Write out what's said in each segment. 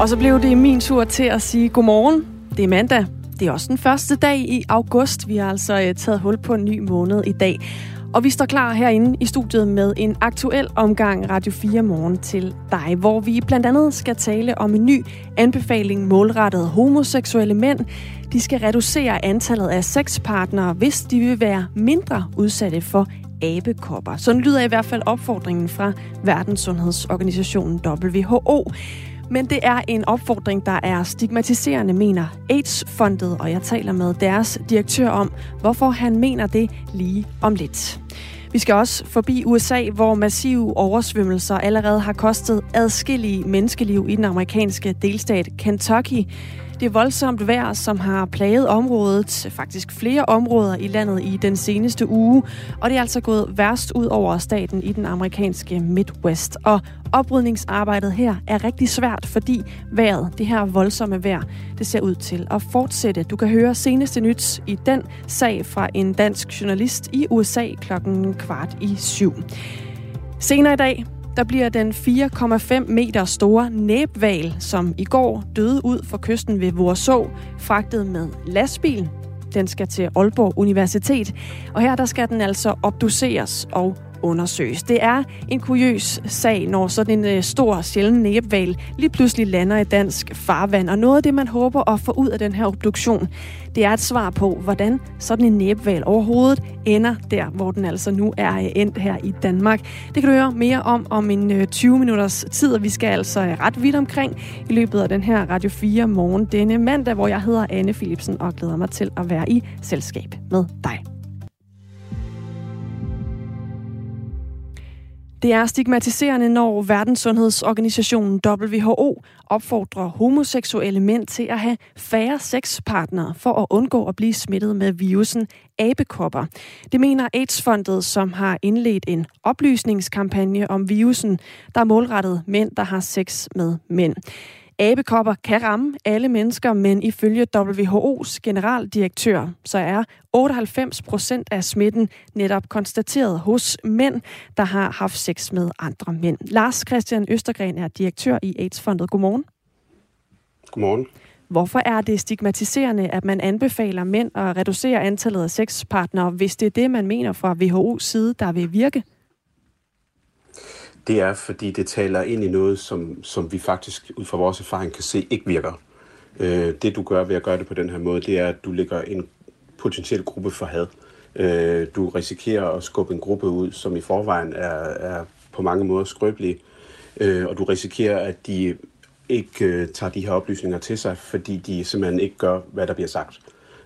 Og så blev det min tur til at sige godmorgen. Det er mandag. Det er også den første dag i august. Vi har altså øh, taget hul på en ny måned i dag. Og vi står klar herinde i studiet med en aktuel omgang Radio 4 Morgen til dig, hvor vi blandt andet skal tale om en ny anbefaling målrettet homoseksuelle mænd. De skal reducere antallet af sexpartnere, hvis de vil være mindre udsatte for abekopper. Sådan lyder i hvert fald opfordringen fra Verdenssundhedsorganisationen WHO. Men det er en opfordring, der er stigmatiserende, mener AIDS-fondet, og jeg taler med deres direktør om, hvorfor han mener det lige om lidt. Vi skal også forbi USA, hvor massive oversvømmelser allerede har kostet adskillige menneskeliv i den amerikanske delstat Kentucky. Det voldsomt vejr, som har plaget området, faktisk flere områder i landet i den seneste uge, og det er altså gået værst ud over staten i den amerikanske Midwest. Og oprydningsarbejdet her er rigtig svært, fordi vejret, det her voldsomme vejr, det ser ud til at fortsætte. Du kan høre seneste nyt i den sag fra en dansk journalist i USA klokken kvart i syv. Senere i dag, der bliver den 4,5 meter store næbval, som i går døde ud for kysten ved Vorså, fragtet med lastbil. Den skal til Aalborg Universitet, og her der skal den altså obduceres og undersøges. Det er en kuriøs sag, når sådan en øh, stor, sjælden næbval lige pludselig lander i dansk farvand. Og noget af det, man håber at få ud af den her obduktion, det er et svar på, hvordan sådan en næbval overhovedet ender der, hvor den altså nu er øh, endt her i Danmark. Det kan du høre mere om om en øh, 20 minutters tid, og vi skal altså ret vidt omkring i løbet af den her Radio 4 morgen denne mandag, hvor jeg hedder Anne Philipsen og glæder mig til at være i selskab med dig. Det er stigmatiserende, når Verdenssundhedsorganisationen WHO opfordrer homoseksuelle mænd til at have færre sexpartnere for at undgå at blive smittet med virusen abekopper. Det mener AIDS-fondet, som har indledt en oplysningskampagne om virusen, der er målrettet mænd, der har sex med mænd. Abekopper kan ramme alle mennesker, men ifølge WHO's generaldirektør, så er 98 procent af smitten netop konstateret hos mænd, der har haft sex med andre mænd. Lars Christian Østergren er direktør i AIDS-fondet. Godmorgen. Godmorgen. Hvorfor er det stigmatiserende, at man anbefaler mænd at reducere antallet af sexpartnere, hvis det er det, man mener fra WHO's side, der vil virke? Det er, fordi det taler ind i noget, som, som vi faktisk ud fra vores erfaring kan se ikke virker. Øh, det du gør ved at gøre det på den her måde, det er, at du lægger en potentiel gruppe for had. Øh, du risikerer at skubbe en gruppe ud, som i forvejen er, er på mange måder skrøbelige, øh, og du risikerer, at de ikke øh, tager de her oplysninger til sig, fordi de simpelthen ikke gør, hvad der bliver sagt.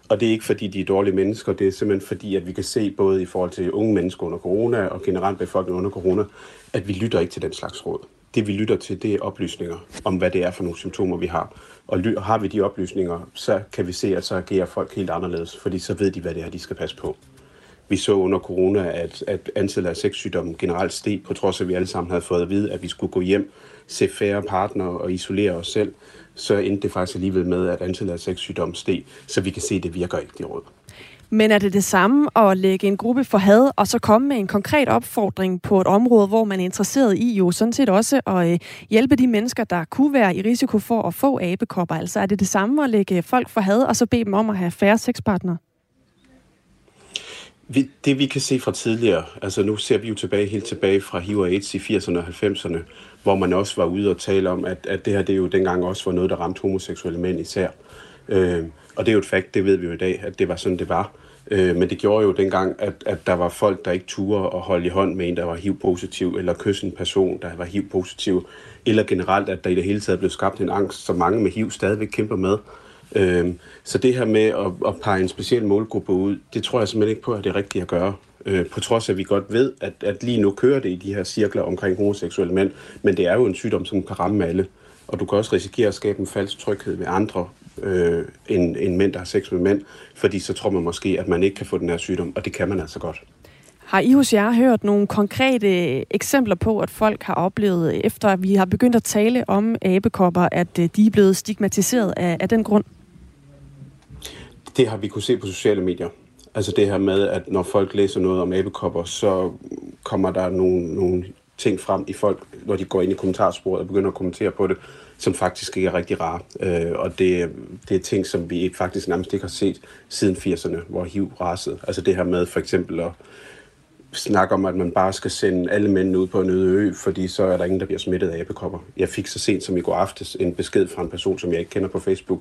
Og det er ikke fordi, de er dårlige mennesker, det er simpelthen fordi, at vi kan se både i forhold til unge mennesker under corona og generelt befolkningen under corona, at vi lytter ikke til den slags råd. Det vi lytter til, det er oplysninger om, hvad det er for nogle symptomer, vi har. Og har vi de oplysninger, så kan vi se, at så agerer folk helt anderledes, fordi så ved de, hvad det er, de skal passe på. Vi så under corona, at, at antallet af sexsygdomme generelt steg, på trods af, at vi alle sammen havde fået at vide, at vi skulle gå hjem, se færre partnere og isolere os selv. Så endte det faktisk alligevel med, at antallet af sexsygdomme steg, så vi kan se, at det virker ikke, de råd. Men er det det samme at lægge en gruppe for had, og så komme med en konkret opfordring på et område, hvor man er interesseret i jo sådan set også at øh, hjælpe de mennesker, der kunne være i risiko for at få abekopper? Altså er det det samme at lægge folk for had, og så bede dem om at have færre sexpartnere? Vi, det vi kan se fra tidligere, altså nu ser vi jo tilbage helt tilbage fra HIV og AIDS i 80'erne og 90'erne, hvor man også var ude og tale om, at, at det her det jo dengang også var noget, der ramte homoseksuelle mænd især. Øh, og det er jo et fakt, det ved vi jo i dag, at det var sådan, det var. Øh, men det gjorde jo dengang, at, at der var folk, der ikke turde at holde i hånd med en, der var HIV-positiv, eller kysse en person, der var HIV-positiv, eller generelt, at der i det hele taget blev skabt en angst, som mange med HIV stadigvæk kæmper med. Øh, så det her med at, at pege en speciel målgruppe ud, det tror jeg simpelthen ikke på, at det er rigtigt at gøre. Øh, på trods af, at vi godt ved, at, at lige nu kører det i de her cirkler omkring homoseksuelle mænd, men det er jo en sygdom, som kan ramme alle. Og du kan også risikere at skabe en falsk tryghed ved andre, øh, end, end mænd, der har sex med mænd, fordi så tror man måske, at man ikke kan få den her sygdom, og det kan man altså godt. Har I hos jer hørt nogle konkrete eksempler på, at folk har oplevet, efter at vi har begyndt at tale om abekopper, at øh, de er blevet stigmatiseret af, af den grund? Det har vi kunne se på sociale medier. Altså det her med, at når folk læser noget om abekopper, så kommer der nogle, nogle ting frem i folk, når de går ind i kommentarsporet og begynder at kommentere på det, som faktisk ikke er rigtig rare. Øh, og det, det er ting, som vi faktisk nærmest ikke har set siden 80'erne, hvor HIV rasede. Altså det her med for eksempel at snakke om, at man bare skal sende alle mændene ud på en øde ø, fordi så er der ingen, der bliver smittet af abekopper. Jeg fik så sent som i går aftes en besked fra en person, som jeg ikke kender på Facebook,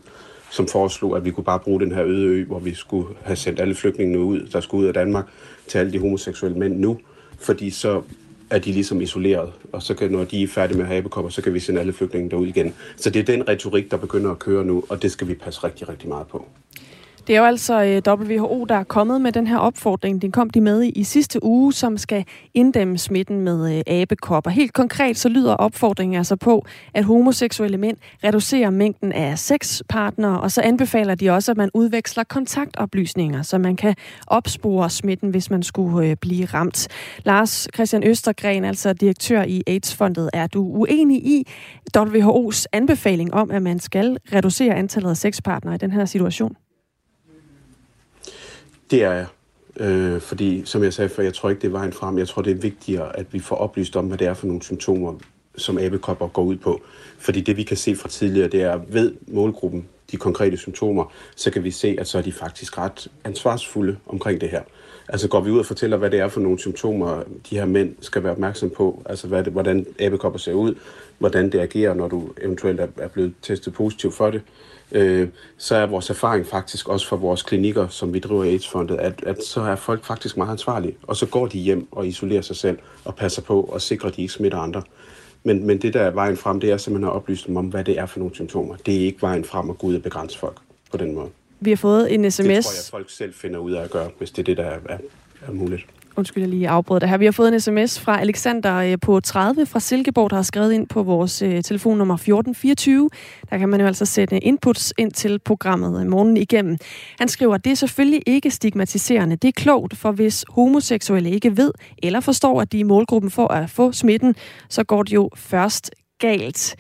som foreslog, at vi kunne bare bruge den her øde ø, hvor vi skulle have sendt alle flygtningene ud, der skulle ud af Danmark, til alle de homoseksuelle mænd nu, fordi så er de ligesom isoleret, og så kan, når de er færdige med habekopper, så kan vi sende alle flygtninge derud igen. Så det er den retorik, der begynder at køre nu, og det skal vi passe rigtig, rigtig meget på. Det er jo altså øh, WHO, der er kommet med den her opfordring. Den kom de med i, i sidste uge, som skal inddæmme smitten med øh, abekopper. Helt konkret så lyder opfordringen altså på, at homoseksuelle mænd reducerer mængden af sexpartnere, og så anbefaler de også, at man udveksler kontaktoplysninger, så man kan opspore smitten, hvis man skulle øh, blive ramt. Lars Christian Østergren, altså direktør i AIDS-fondet, er du uenig i WHO's anbefaling om, at man skal reducere antallet af sexpartnere i den her situation? Det er jeg. Øh, fordi, som jeg sagde før, jeg tror ikke, det er vejen frem. Jeg tror, det er vigtigere, at vi får oplyst om, hvad det er for nogle symptomer, som abekopper går ud på. Fordi det, vi kan se fra tidligere, det er, ved målgruppen de konkrete symptomer, så kan vi se, at så er de faktisk ret ansvarsfulde omkring det her. Altså går vi ud og fortæller, hvad det er for nogle symptomer, de her mænd skal være opmærksom på, altså hvad det, hvordan æbekopper ser ud, hvordan det agerer, når du eventuelt er blevet testet positiv for det, øh, så er vores erfaring faktisk også fra vores klinikker, som vi driver i AIDS-fondet, at, at så er folk faktisk meget ansvarlige, og så går de hjem og isolerer sig selv og passer på og sikrer, at de ikke smitter andre. Men, men det, der er vejen frem, det er simpelthen at oplyse dem om, hvad det er for nogle symptomer. Det er ikke vejen frem at gå ud og begrænse folk på den måde. Vi har fået en sms. Det tror jeg, folk selv finder ud af at gøre, hvis det er det, der er, er, er muligt. Undskyld, jeg lige afbrød det her. Vi har fået en sms fra Alexander øh, på 30 fra Silkeborg, der har skrevet ind på vores øh, telefonnummer 1424. Der kan man jo altså sætte inputs ind til programmet øh, morgen igennem. Han skriver, at det er selvfølgelig ikke stigmatiserende. Det er klogt, for hvis homoseksuelle ikke ved eller forstår, at de er målgruppen for at få smitten, så går det jo først galt.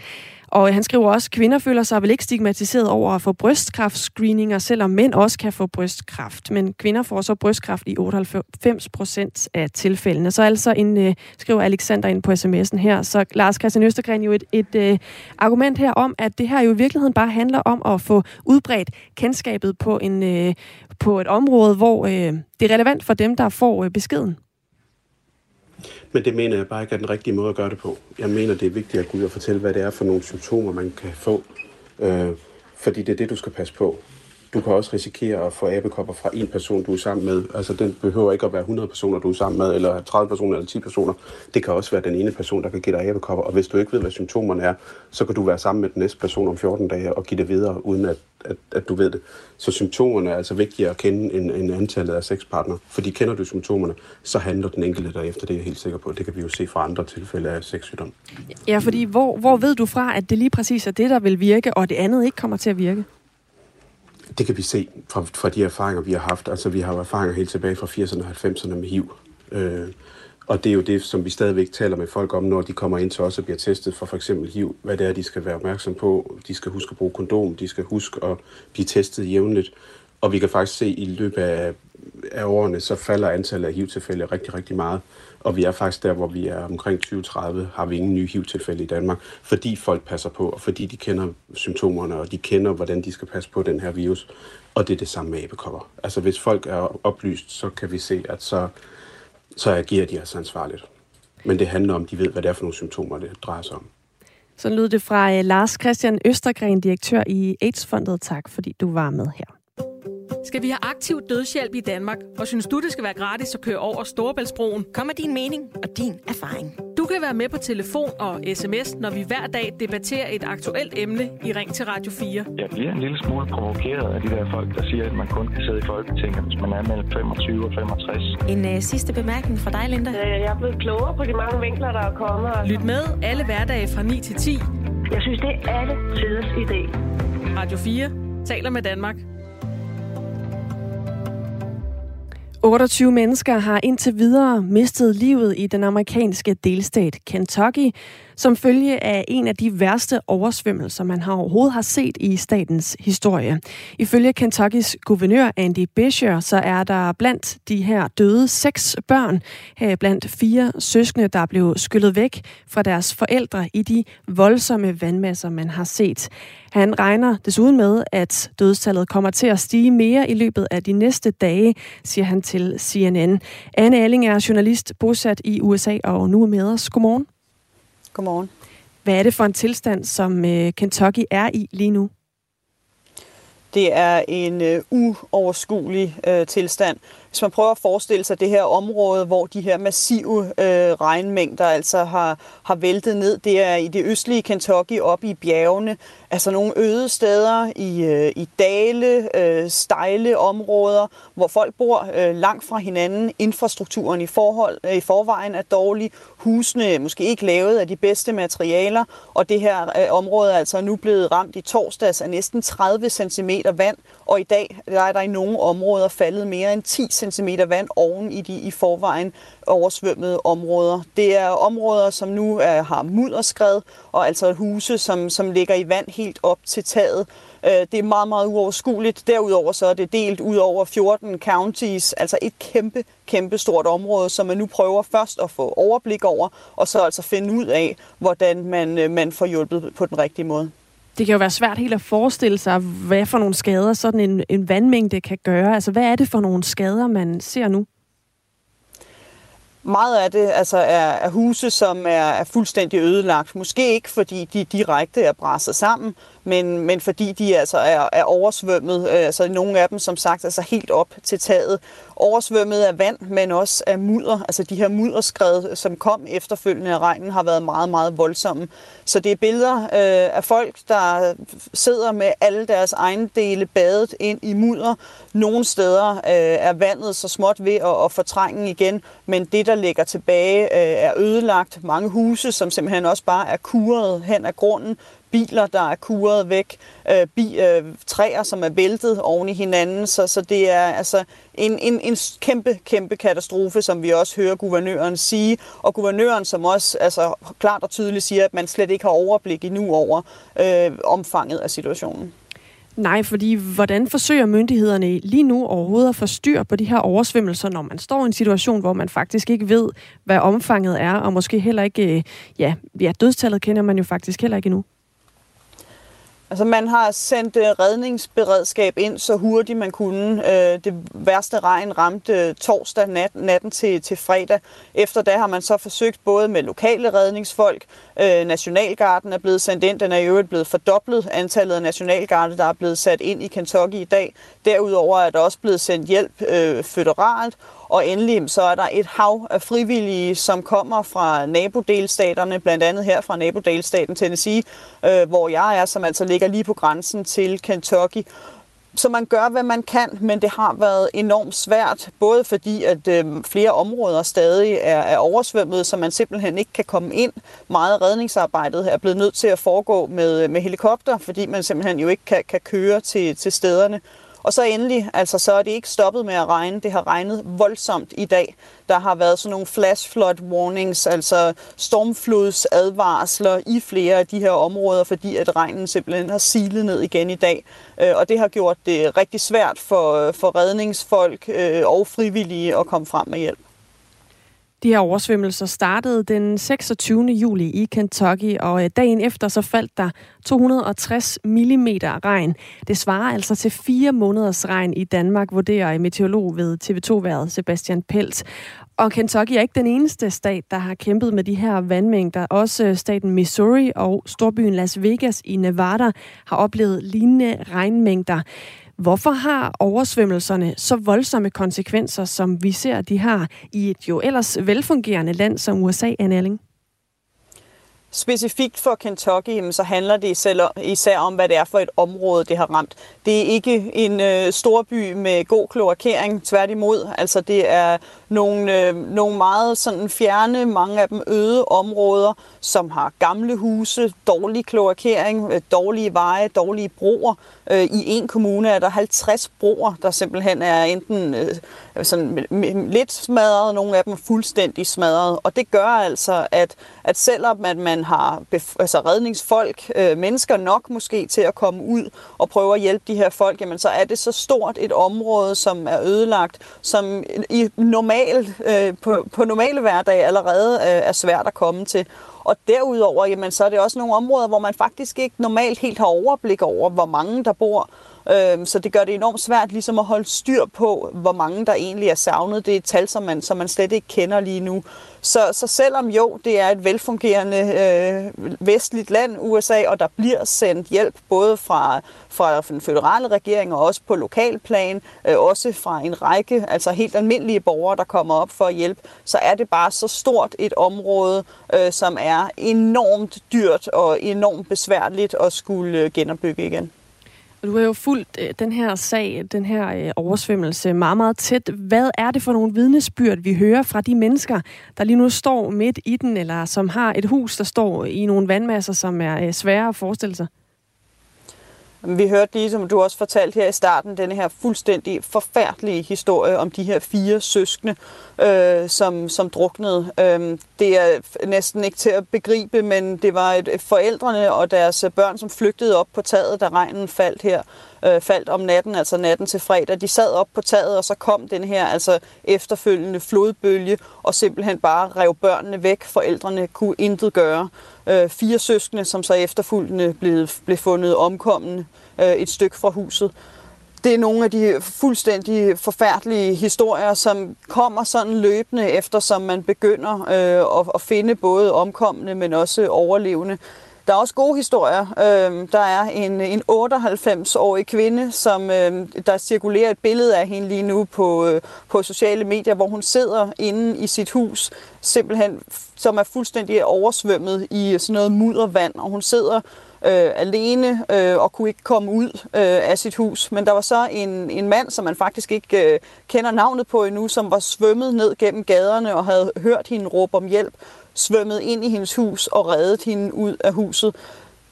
Og han skriver også, at kvinder føler sig vel ikke stigmatiseret over at få brystkræftscreeninger, selvom mænd også kan få brystkræft. Men kvinder får så brystkræft i 98 procent af tilfældene. Så altså en, øh, skriver Alexander ind på sms'en her. Så Lars Christian Østergren jo et, et øh, argument her om, at det her jo i virkeligheden bare handler om at få udbredt kendskabet på, en, øh, på et område, hvor øh, det er relevant for dem, der får øh, beskeden. Men det mener jeg bare ikke er den rigtige måde at gøre det på. Jeg mener, det er vigtigt at gå ud og fortælle, hvad det er for nogle symptomer, man kan få. Øh, fordi det er det, du skal passe på. Du kan også risikere at få abekopper fra en person, du er sammen med. Altså, den behøver ikke at være 100 personer, du er sammen med, eller 30 personer, eller 10 personer. Det kan også være den ene person, der kan give dig abekopper. Og hvis du ikke ved, hvad symptomerne er, så kan du være sammen med den næste person om 14 dage og give det videre, uden at, at, at du ved det. Så symptomerne er altså vigtigere at kende end, end antallet af sexpartnere. Fordi kender du symptomerne, så handler den enkelte derefter. Det er jeg helt sikker på. Det kan vi jo se fra andre tilfælde af sexsygdom. Ja, fordi hvor, hvor ved du fra, at det lige præcis er det, der vil virke, og det andet ikke kommer til at virke? Det kan vi se fra, fra de erfaringer, vi har haft. Altså, vi har erfaringer helt tilbage fra 80'erne og 90'erne med HIV. Øh, og det er jo det, som vi stadigvæk taler med folk om, når de kommer ind til os og bliver testet for for eksempel HIV. Hvad det er, de skal være opmærksom på. De skal huske at bruge kondom. De skal huske at blive testet jævnligt. Og vi kan faktisk se, at i løbet af, af årene, så falder antallet af HIV-tilfælde rigtig, rigtig meget. Og vi er faktisk der, hvor vi er omkring 2030, har vi ingen nye HIV-tilfælde i Danmark, fordi folk passer på, og fordi de kender symptomerne, og de kender, hvordan de skal passe på den her virus. Og det er det samme med æbekopper. Altså hvis folk er oplyst, så kan vi se, at så, så agerer de altså ansvarligt. Men det handler om, at de ved, hvad det er for nogle symptomer, det drejer sig om. Så lød det fra øh, Lars Christian Østergren, direktør i AIDS-fondet. Tak, fordi du var med her. Skal vi have aktiv dødshjælp i Danmark? Og synes du, det skal være gratis at køre over Storebæltsbroen? Kom med din mening og din erfaring. Du kan være med på telefon og sms, når vi hver dag debatterer et aktuelt emne i Ring til Radio 4. Jeg bliver en lille smule provokeret af de der folk, der siger, at man kun kan sidde i Folketinget, hvis man er mellem 25 og 65. En uh, sidste bemærkning fra dig, Linda. Jeg er blevet klogere på de mange vinkler, der er kommet. Altså. Lyt med alle hverdage fra 9 til 10. Jeg synes, det er alle tiders idé. Radio 4 taler med Danmark. 28 mennesker har indtil videre mistet livet i den amerikanske delstat Kentucky, som følge af en af de værste oversvømmelser, man har overhovedet har set i statens historie. Ifølge Kentuckys guvernør Andy Beshear, så er der blandt de her døde seks børn, her blandt fire søskende, der blev skyllet væk fra deres forældre i de voldsomme vandmasser, man har set. Han regner desuden med, at dødstallet kommer til at stige mere i løbet af de næste dage, siger han til CNN. Anne Alling er journalist bosat i USA og nu er med os. Godmorgen. Godmorgen. Hvad er det for en tilstand, som øh, Kentucky er i lige nu? Det er en uh, uoverskuelig uh, tilstand. Hvis man prøver at forestille sig det her område, hvor de her massive øh, regnmængder altså har, har væltet ned, det er i det østlige Kentucky, op i bjergene, altså nogle øde steder i, øh, i dale, øh, stejle områder, hvor folk bor øh, langt fra hinanden. Infrastrukturen i, forhold, øh, i forvejen er dårlig. Husene måske ikke lavet af de bedste materialer, og det her øh, område er altså nu blevet ramt i torsdags af næsten 30 cm vand, og i dag der er der i nogle områder faldet mere end 10 cm vand oven i de i forvejen oversvømmede områder. Det er områder, som nu er, har mudderskred, og altså huse, som, som ligger i vand helt op til taget. Øh, det er meget, meget uoverskueligt. Derudover så er det delt ud over 14 counties, altså et kæmpe, kæmpe stort område, som man nu prøver først at få overblik over, og så altså finde ud af, hvordan man, øh, man får hjulpet på den rigtige måde. Det kan jo være svært helt at forestille sig, hvad for nogle skader sådan en, en vandmængde kan gøre. Altså, hvad er det for nogle skader, man ser nu? Meget af det altså, er, er huse, som er, er fuldstændig ødelagt. Måske ikke, fordi de direkte er bræsset sammen, men, men fordi de altså er, er oversvømmet. Altså nogle af dem, som sagt, altså helt op til taget. Oversvømmet af vand, men også af mudder. Altså de her mudderskred, som kom efterfølgende af regnen, har været meget, meget voldsomme. Så det er billeder øh, af folk, der sidder med alle deres egne dele badet ind i mudder. Nogle steder øh, er vandet så småt ved at, at fortrænge igen, men det, der ligger tilbage, øh, er ødelagt. Mange huse, som simpelthen også bare er kuret hen ad grunden, biler, der er kuret væk, øh, bi, øh, træer, som er væltet oven i hinanden. Så, så det er altså en, en, en kæmpe, kæmpe katastrofe, som vi også hører guvernøren sige. Og guvernøren, som også altså, klart og tydeligt siger, at man slet ikke har overblik endnu over øh, omfanget af situationen. Nej, fordi hvordan forsøger myndighederne lige nu overhovedet at få styr på de her oversvømmelser, når man står i en situation, hvor man faktisk ikke ved, hvad omfanget er, og måske heller ikke, øh, ja, ja dødstallet kender man jo faktisk heller ikke endnu? Altså man har sendt øh, redningsberedskab ind så hurtigt man kunne. Øh, det værste regn ramte øh, torsdag nat, natten til, til fredag. Efter det har man så forsøgt både med lokale redningsfolk, Nationalgarden er blevet sendt ind, den er i øvrigt blevet fordoblet antallet af Nationalgarde, der er blevet sat ind i Kentucky i dag. Derudover er der også blevet sendt hjælp øh, føderalt, og endelig så er der et hav af frivillige, som kommer fra nabodelstaterne, blandt andet her fra nabodelstaten Tennessee, øh, hvor jeg er, som altså ligger lige på grænsen til Kentucky. Så man gør, hvad man kan, men det har været enormt svært, både fordi, at øh, flere områder stadig er, er oversvømmet, så man simpelthen ikke kan komme ind. Meget redningsarbejdet er blevet nødt til at foregå med, øh, med helikopter, fordi man simpelthen jo ikke kan, kan køre til, til stederne. Og så endelig, altså så er det ikke stoppet med at regne. Det har regnet voldsomt i dag. Der har været sådan nogle flash flood warnings, altså stormflodsadvarsler i flere af de her områder, fordi at regnen simpelthen har silet ned igen i dag. Øh, og det har gjort det rigtig svært for, øh, for redningsfolk øh, og frivillige at komme frem med hjælp. De her oversvømmelser startede den 26. juli i Kentucky, og øh, dagen efter så faldt der 260 mm regn. Det svarer altså til fire måneders regn i Danmark, vurderer øh, meteorolog ved TV2-været Sebastian Pelt. Og Kentucky er ikke den eneste stat, der har kæmpet med de her vandmængder. Også øh, staten Missouri og storbyen Las Vegas i Nevada har oplevet lignende regnmængder. Hvorfor har oversvømmelserne så voldsomme konsekvenser, som vi ser, de har i et jo ellers velfungerende land som USA, Anne Erling? Specifikt for Kentucky, så handler det især om, hvad det er for et område, det har ramt. Det er ikke en øh, storby med god kloakering, tværtimod. Altså det er nogle, øh, nogle meget sådan fjerne, mange af dem øde områder, som har gamle huse, dårlig kloakering, øh, dårlige veje, dårlige broer. Øh, I en kommune er der 50 broer, der simpelthen er enten øh, sådan lidt smadret, nogle af dem fuldstændig smadret. Og det gør altså, at, at selvom at man man har altså redningsfolk, øh, mennesker nok måske til at komme ud og prøve at hjælpe de her folk, jamen så er det så stort et område, som er ødelagt, som i normal, øh, på, på normale hverdag allerede øh, er svært at komme til. Og derudover, jamen, så er det også nogle områder, hvor man faktisk ikke normalt helt har overblik over, hvor mange der bor. Øh, så det gør det enormt svært ligesom at holde styr på, hvor mange der egentlig er savnet. Det er et tal, som man, som man slet ikke kender lige nu. Så, så selvom jo, det er et velfungerende øh, vestligt land, USA, og der bliver sendt hjælp både fra, fra den føderale regering og også på lokalplan, øh, også fra en række, altså helt almindelige borgere, der kommer op for at hjælpe, så er det bare så stort et område, øh, som er enormt dyrt og enormt besværligt at skulle øh, genopbygge igen. Du har jo fulgt øh, den her sag, den her øh, oversvømmelse meget, meget tæt. Hvad er det for nogle vidnesbyrd, vi hører fra de mennesker, der lige nu står midt i den, eller som har et hus, der står i nogle vandmasser, som er øh, svære at forestille sig? Vi hørte lige, som du også fortalte her i starten, denne her fuldstændig forfærdelige historie om de her fire søskende, øh, som, som druknede. Øh, det er næsten ikke til at begribe, men det var et, forældrene og deres børn, som flygtede op på taget, da regnen faldt her øh, faldt om natten, altså natten til fredag. De sad op på taget, og så kom den her altså efterfølgende flodbølge, og simpelthen bare rev børnene væk. Forældrene kunne intet gøre. Øh, fire søskende, som så efterfølgende blev, blev fundet omkommende øh, et stykke fra huset. Det er nogle af de fuldstændig forfærdelige historier, som kommer sådan løbende, eftersom man begynder øh, at, at finde både omkomne, men også overlevende. Der er også gode historier. Øh, der er en, en 98-årig kvinde, som øh, der cirkulerer et billede af hende lige nu på, øh, på sociale medier, hvor hun sidder inde i sit hus, simpelthen som er fuldstændig oversvømmet i sådan noget muddervand, og hun sidder øh, alene øh, og kunne ikke komme ud øh, af sit hus. Men der var så en, en mand, som man faktisk ikke øh, kender navnet på endnu, som var svømmet ned gennem gaderne og havde hørt hende råbe om hjælp, svømmet ind i hendes hus og reddet hende ud af huset.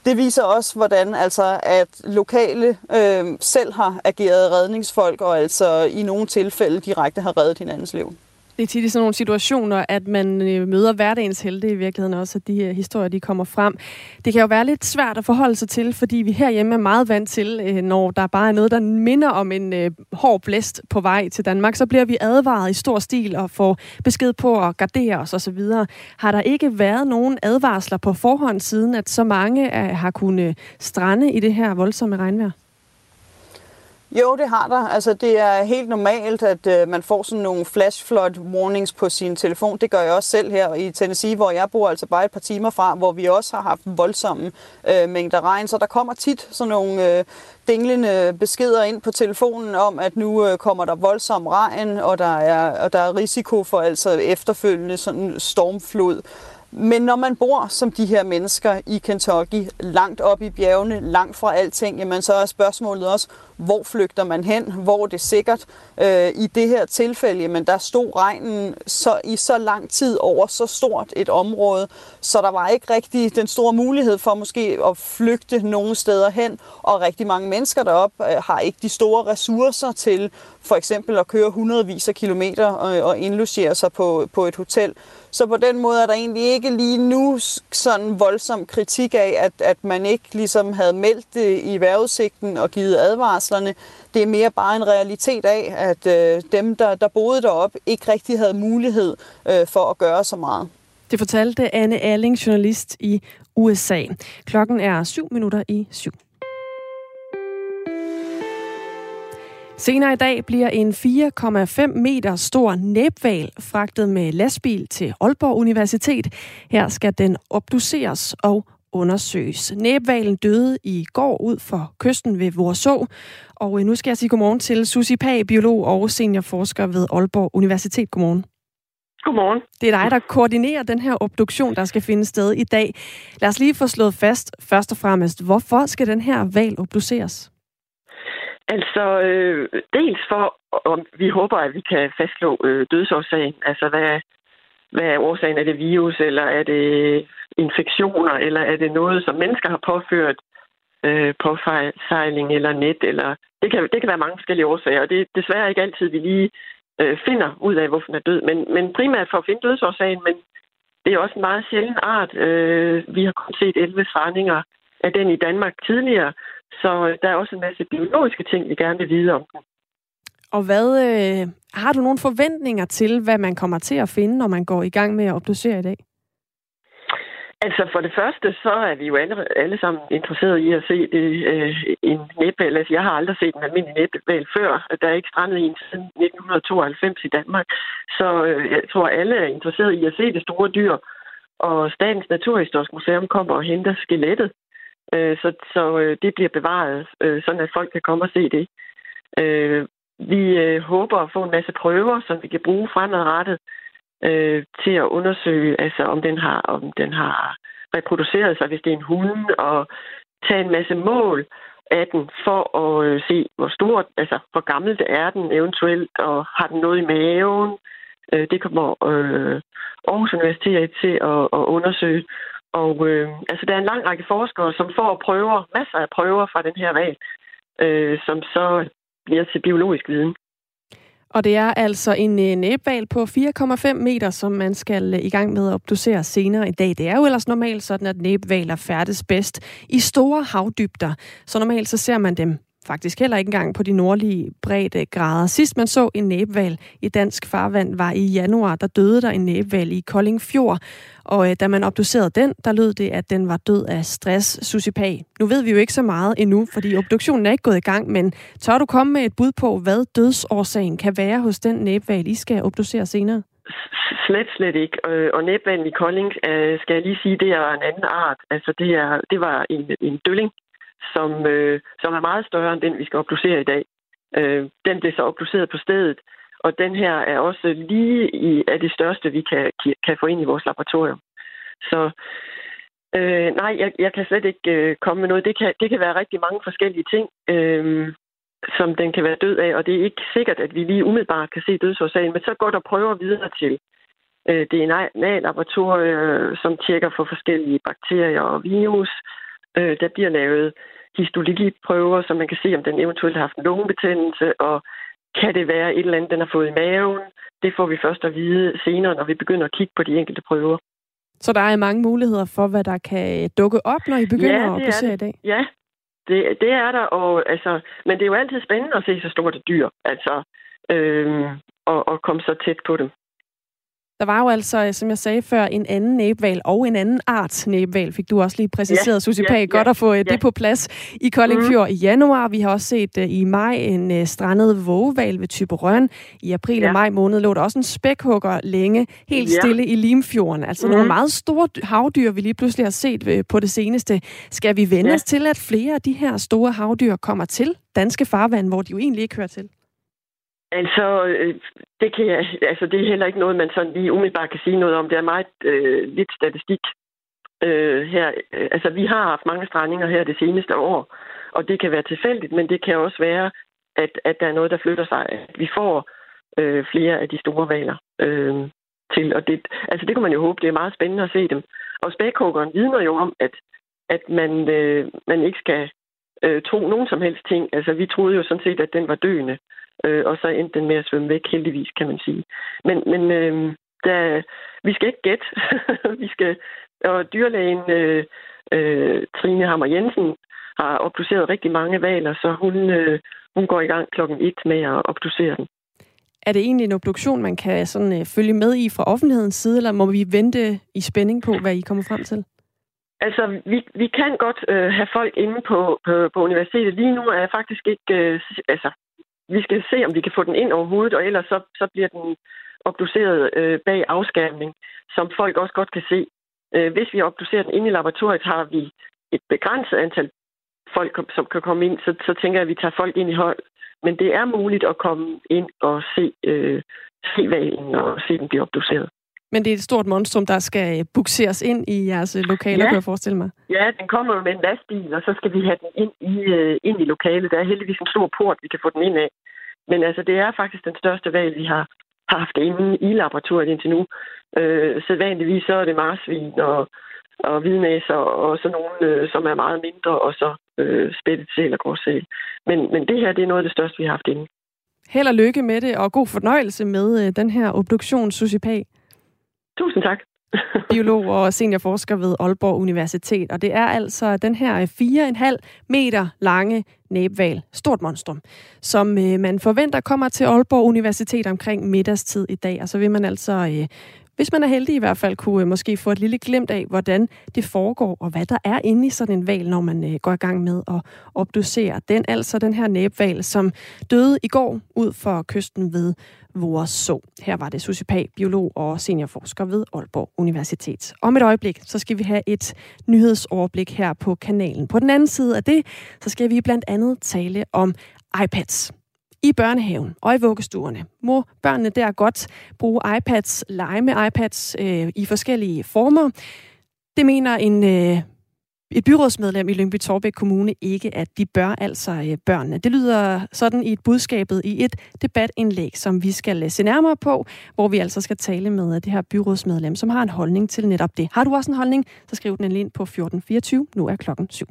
Det viser også, hvordan altså, at lokale øh, selv har ageret redningsfolk, og altså i nogle tilfælde direkte har reddet hinandens liv. Det er tit i sådan nogle situationer, at man øh, møder hverdagens helte i virkeligheden også, at de her historier de kommer frem. Det kan jo være lidt svært at forholde sig til, fordi vi herhjemme er meget vant til, øh, når der bare er noget, der minder om en øh, hård blæst på vej til Danmark, så bliver vi advaret i stor stil og får besked på at gardere os osv. Har der ikke været nogen advarsler på forhånd siden, at så mange har kunnet strande i det her voldsomme regnvejr? Jo, det har der. Altså, det er helt normalt, at øh, man får sådan nogle flash flood warnings på sin telefon. Det gør jeg også selv her i Tennessee, hvor jeg bor altså bare et par timer fra, hvor vi også har haft voldsomme øh, mængder regn. Så der kommer tit sådan nogle øh, dinglende beskeder ind på telefonen om, at nu øh, kommer der voldsom regn, og der er, og der er risiko for altså efterfølgende sådan stormflod. Men når man bor som de her mennesker i Kentucky, langt op i bjergene, langt fra alting, jamen så er spørgsmålet også, hvor flygter man hen? Hvor er det sikkert? Øh, I det her tilfælde, men der stod regnen så, i så lang tid over så stort et område, så der var ikke rigtig den store mulighed for måske at flygte nogle steder hen, og rigtig mange mennesker deroppe øh, har ikke de store ressourcer til for eksempel at køre hundredvis af kilometer og, og indlogere sig på, på et hotel. Så på den måde er der egentlig ikke lige nu sådan voldsom kritik af, at, at man ikke ligesom havde meldt det i vejrudsigten og givet advarslerne. Det er mere bare en realitet af, at øh, dem, der, der boede deroppe, ikke rigtig havde mulighed øh, for at gøre så meget. Det fortalte Anne Alling, journalist i USA. Klokken er 7 minutter i syv. Senere i dag bliver en 4,5 meter stor næbval fragtet med lastbil til Aalborg Universitet. Her skal den obduceres og undersøges. Næbvalen døde i går ud for kysten ved Vorså, og nu skal jeg sige godmorgen til Susi Pag, biolog og seniorforsker ved Aalborg Universitet. Godmorgen. Godmorgen. Det er dig, der koordinerer den her obduktion, der skal finde sted i dag. Lad os lige få slået fast, først og fremmest, hvorfor skal den her val obduceres? Altså, øh, dels for, og vi håber, at vi kan fastslå øh, dødsårsagen. Altså, hvad, hvad er årsagen? Er det virus, eller er det infektioner, eller er det noget, som mennesker har påført øh, på sejling eller net? Eller, det, kan, det kan være mange forskellige årsager, og det er desværre ikke altid, vi lige øh, finder ud af, hvorfor den er død. Men, men primært for at finde dødsårsagen, men det er også en meget sjælden art. Øh, vi har kun set 11 strandinger af den i Danmark tidligere, så der er også en masse biologiske ting, vi gerne vil vide om den. Og hvad øh, har du nogle forventninger til, hvad man kommer til at finde, når man går i gang med at obducere i dag? Altså for det første, så er vi jo alle, alle sammen interesserede i at se det, øh, en næbval. Altså jeg har aldrig set en almindelig næbval før. Der er ikke strandet en siden 1992 i Danmark. Så øh, jeg tror, alle er interesserede i at se det store dyr. Og Statens Naturhistoriske Museum kommer og henter skelettet. Øh, så så øh, det bliver bevaret, øh, sådan at folk kan komme og se det. Øh, vi øh, håber at få en masse prøver, som vi kan bruge fremadrettet øh, til at undersøge, altså om den har, om den har reproduceret sig, hvis det er en hund, og tage en masse mål af den for at øh, se, hvor stor, altså hvor gammel er den eventuelt, og har den noget i maven. Øh, det kommer øh, Aarhus Universitet til at, at undersøge. Og øh, altså, der er en lang række forskere, som får prøver, masser af prøver fra den her valg, øh, som så bliver til biologisk viden. Og det er altså en øh, næbval på 4,5 meter, som man skal øh, i gang med at obducere senere i dag. Det er jo ellers normalt sådan, at næbvaler færdes bedst i store havdybder. Så normalt så ser man dem faktisk heller ikke engang på de nordlige brede grader. Sidst man så en næbval i dansk farvand var i januar. Der døde der en næbval i Kolding Fjord. Og øh, da man obducerede den, der lød det, at den var død af stress, susipag. Nu ved vi jo ikke så meget endnu, fordi obduktionen er ikke gået i gang, men tør du komme med et bud på, hvad dødsårsagen kan være hos den næbval, I skal obducere senere? Slet, slet ikke. Og øh, næbvalen i Kolding, øh, skal jeg lige sige, det er en anden art. Altså, det, er, det var en, en dølling, som, øh, som er meget større end den, vi skal obducere i dag. Øh, den blev så obduceret på stedet, og den her er også lige i, af det største, vi kan, kan få ind i vores laboratorium. Så øh, nej, jeg, jeg kan slet ikke øh, komme med noget. Det kan, det kan være rigtig mange forskellige ting, øh, som den kan være død af, og det er ikke sikkert, at vi lige umiddelbart kan se dødsårsagen, men så går der prøver videre til øh, DNA-laboratorier, som tjekker for forskellige bakterier og virus, Øh, der bliver lavet histologiprøver, så man kan se, om den eventuelt har haft en lungebetændelse, og kan det være et eller andet, den har fået i maven? Det får vi først at vide senere, når vi begynder at kigge på de enkelte prøver. Så der er mange muligheder for, hvad der kan dukke op, når I begynder ja, at obducere i dag? Ja, det, det er der, og, altså, men det er jo altid spændende at se så stort et dyr, altså, øhm, og, og komme så tæt på dem. Der var jo altså, som jeg sagde før, en anden næbval og en anden art næbval, fik du også lige præciseret, ja, Susie Pag. Ja, Godt at få øh, ja. det på plads i Kolding Fjord mm. i januar. Vi har også set uh, i maj en uh, strandet vågeval ved Typerøn. I april ja. og maj måned lå der også en spækhugger længe, helt ja. stille i Limfjorden. Altså mm. nogle meget store havdyr, vi lige pludselig har set uh, på det seneste. Skal vi vende ja. os til, at flere af de her store havdyr kommer til danske farvand, hvor de jo egentlig ikke hører til? Altså, det, kan jeg, altså, det er heller ikke noget, man sådan lige umiddelbart kan sige noget om. Det er meget øh, lidt statistik øh, her. Altså, vi har haft mange strandinger her det seneste år, og det kan være tilfældigt, men det kan også være, at, at der er noget, der flytter sig. At vi får øh, flere af de store valer øh, til. Og det, altså, det kan man jo håbe. Det er meget spændende at se dem. Og spækhuggeren vidner jo om, at, at man, øh, man ikke skal øh, tro nogen som helst ting. Altså, vi troede jo sådan set, at den var døende øh, og så endte den med at svømme væk, heldigvis, kan man sige. Men, men øh, der, vi skal ikke gætte. vi skal, og dyrlægen øh, øh, Trine Hammer Jensen har obduceret rigtig mange valer, så hun, øh, hun går i gang klokken et med at obducere den. Er det egentlig en obduktion, man kan sådan, øh, følge med i fra offentlighedens side, eller må vi vente i spænding på, hvad I kommer frem til? Altså, vi, vi kan godt øh, have folk inde på, på, på universitetet. Lige nu er jeg faktisk ikke... Øh, altså, vi skal se, om vi kan få den ind overhovedet, og ellers så, så bliver den obduceret øh, bag afskærmning, som folk også godt kan se. Øh, hvis vi obducerer den inde i laboratoriet, har vi et begrænset antal folk, som kan komme ind, så, så tænker jeg, at vi tager folk ind i hold. Men det er muligt at komme ind og se, øh, se valen og se den blive obduceret. Men det er et stort monstrum, der skal bukseres ind i jeres lokaler, ja. kan jeg forestille mig. Ja, den kommer jo med en lastbil, og så skal vi have den ind i, uh, ind i lokalet. Der er heldigvis en stor port, vi kan få den ind af. Men altså, det er faktisk den største valg, vi har haft inde i laboratoriet indtil nu. Øh, sædvanligvis så er det marsvin og, og hvidnæser og så nogle, øh, som er meget mindre, og så øh, spættet sæl og gråsæl. Men, men det her, det er noget af det største, vi har haft inde. Held og lykke med det, og god fornøjelse med øh, den her obduktion, Susie Pag. Tusind tak. biolog og seniorforsker ved Aalborg Universitet. Og det er altså den her øh, 4,5 meter lange næbval, stort monstrum, som øh, man forventer kommer til Aalborg Universitet omkring middagstid i dag. Og så vil man altså øh, hvis man er heldig i hvert fald, kunne øh, måske få et lille glimt af, hvordan det foregår, og hvad der er inde i sådan en val, når man øh, går i gang med at obducere den. Altså den her næbval, som døde i går ud for kysten ved vores så. Her var det Susie Pag, biolog og seniorforsker ved Aalborg Universitet. Om et øjeblik, så skal vi have et nyhedsoverblik her på kanalen. På den anden side af det, så skal vi blandt andet tale om iPads i børnehaven og i vuggestuerne må børnene der godt bruge iPads, lege med iPads øh, i forskellige former. Det mener en øh, et byrådsmedlem i Lyngby Torbæk Kommune ikke, at de bør altså øh, børnene. Det lyder sådan i et budskabet i et debatindlæg, som vi skal øh, se nærmere på, hvor vi altså skal tale med øh, det her byrådsmedlem, som har en holdning til netop det. Har du også en holdning, så skriv den ind på 1424. Nu er klokken syv.